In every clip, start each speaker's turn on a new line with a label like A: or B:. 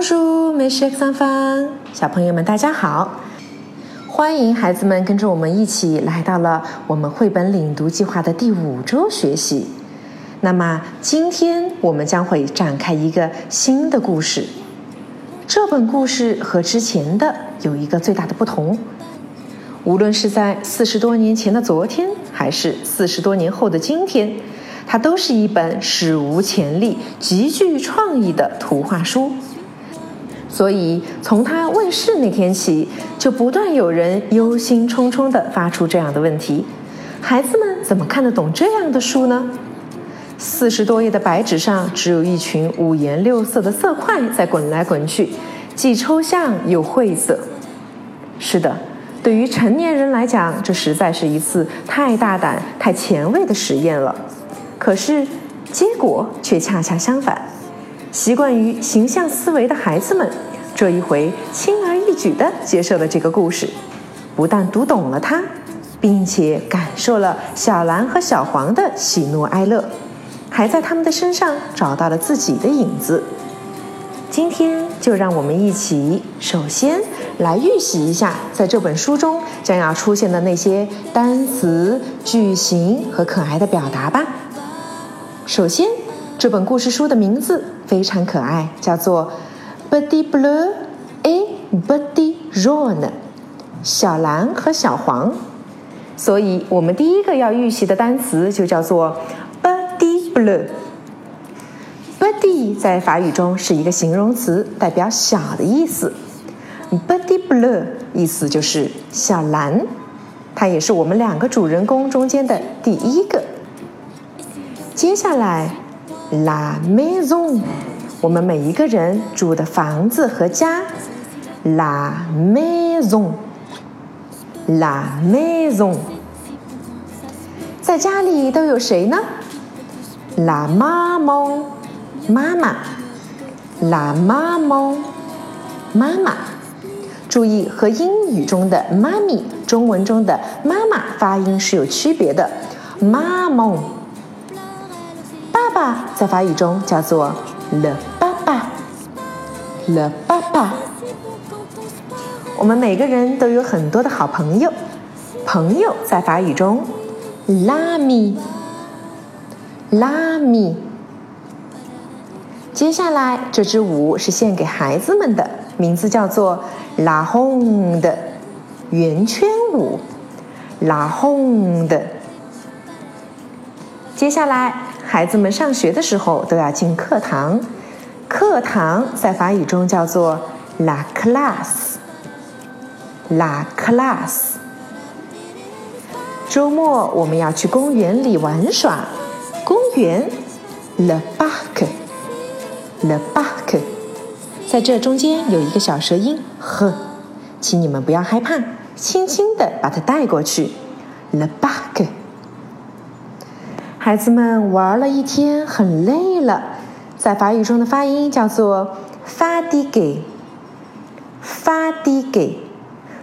A: Bonjour, mes chers enfants，小朋友们，大家好！欢迎孩子们跟着我们一起来到了我们绘本领读计划的第五周学习。那么今天我们将会展开一个新的故事。这本故事和之前的有一个最大的不同，无论是在四十多年前的昨天，还是四十多年后的今天，它都是一本史无前例、极具创意的图画书。所以，从它问世那天起，就不断有人忧心忡忡地发出这样的问题：孩子们怎么看得懂这样的书呢？四十多页的白纸上，只有一群五颜六色的色块在滚来滚去，既抽象又晦涩。是的，对于成年人来讲，这实在是一次太大胆、太前卫的实验了。可是，结果却恰恰相反。习惯于形象思维的孩子们，这一回轻而易举地接受了这个故事，不但读懂了它，并且感受了小蓝和小黄的喜怒哀乐，还在他们的身上找到了自己的影子。今天就让我们一起，首先来预习一下在这本书中将要出现的那些单词、句型和可爱的表达吧。首先。这本故事书的名字非常可爱，叫做《Petit Bleu et Petit Jaune》，小蓝和小黄。所以，我们第一个要预习的单词就叫做 “Petit Bleu”。Petit 在法语中是一个形容词，代表小的意思。Petit Bleu 意思就是小蓝，它也是我们两个主人公中间的第一个。接下来。La maison，我们每一个人住的房子和家。La maison，La maison，在家里都有谁呢？La maman，妈妈。La maman，妈妈。注意和英语中的妈咪、中文中的妈妈发音是有区别的。Maman。爸爸在法语中叫做 le 爸爸，le 爸爸。我们每个人都有很多的好朋友，朋友在法语中 l'ami，l'ami。接下来这支舞是献给孩子们的，名字叫做 la ronde，圆圈舞，la ronde。接下来。孩子们上学的时候都要进课堂，课堂在法语中叫做 la classe，la classe。周末我们要去公园里玩耍，公园 le parc，le parc。在这中间有一个小舌音呵，请你们不要害怕，轻轻地把它带过去，le parc。孩子们玩了一天，很累了，在法语中的发音叫做 “fatigue”，fatigue，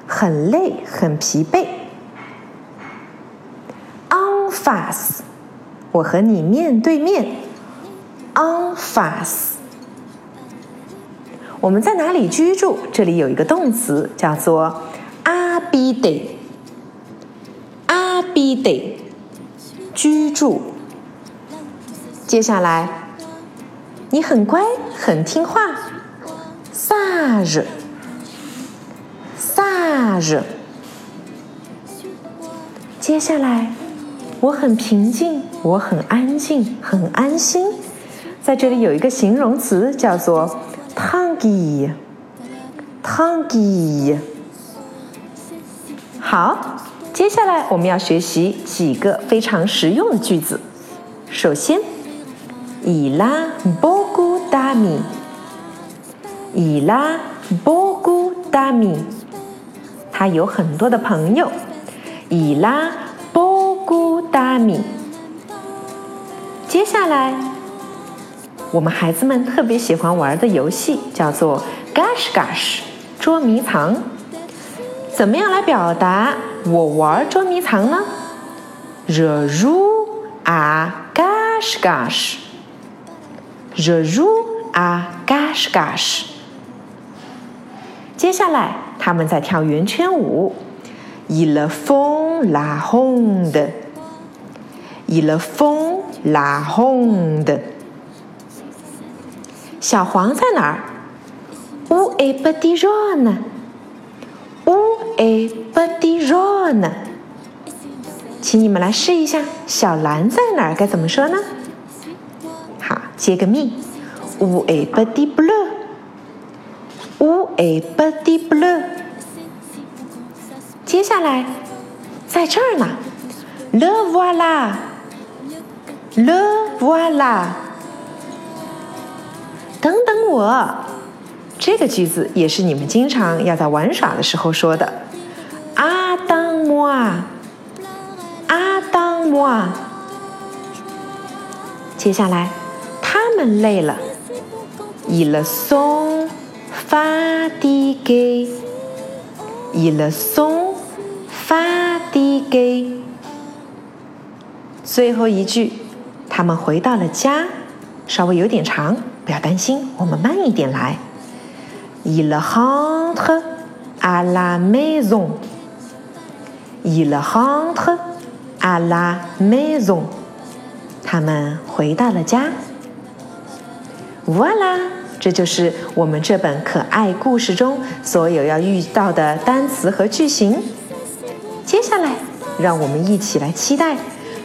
A: 很累，很疲惫。En face，我和你面对面。En face，我们在哪里居住？这里有一个动词叫做 “habiter”，habiter。居住。接下来，你很乖，很听话，sage，sage。接下来，我很平静，我很安静，很安心。在这里有一个形容词叫做 tangy，tangy。好。接下来我们要学习几个非常实用的句子，首先，伊拉波古达米伊拉波古达米，他有很多的朋友，伊拉波古达米。接下来我们孩子们特别喜欢玩的游戏叫做 GASH GASH 捉迷藏，怎么样来表达？我玩捉迷藏呢，je joue à cache cache，je joue à cache cache，接下来，他们在跳圆圈舞。Il font la ronde. Il font la ronde. 小黄在哪儿？Où est petit Jean？e est petit jaune？请你们来试一下，小蓝在哪儿？该怎么说呢？好，接个密。Où est petit bleu？Où est petit bleu？接下来，在这儿呢。Le voilà，le voilà。等等我，这个句子也是你们经常要在玩耍的时候说的。Attends-moi，attends-moi。接下来，他们累了。Ils sont fatigués. Ils sont fatigués. 最后一句，他们回到了家，稍微有点长，不要担心，我们慢一点来。Ils rentrent à la maison. Il rentre à la maison. 他们回到了家。Voilà，这就是我们这本可爱故事中所有要遇到的单词和句型。接下来，让我们一起来期待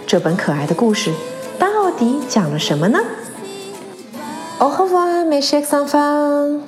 A: 这本可爱的故事到底讲了什么呢？Au revoir, mes chers enfants.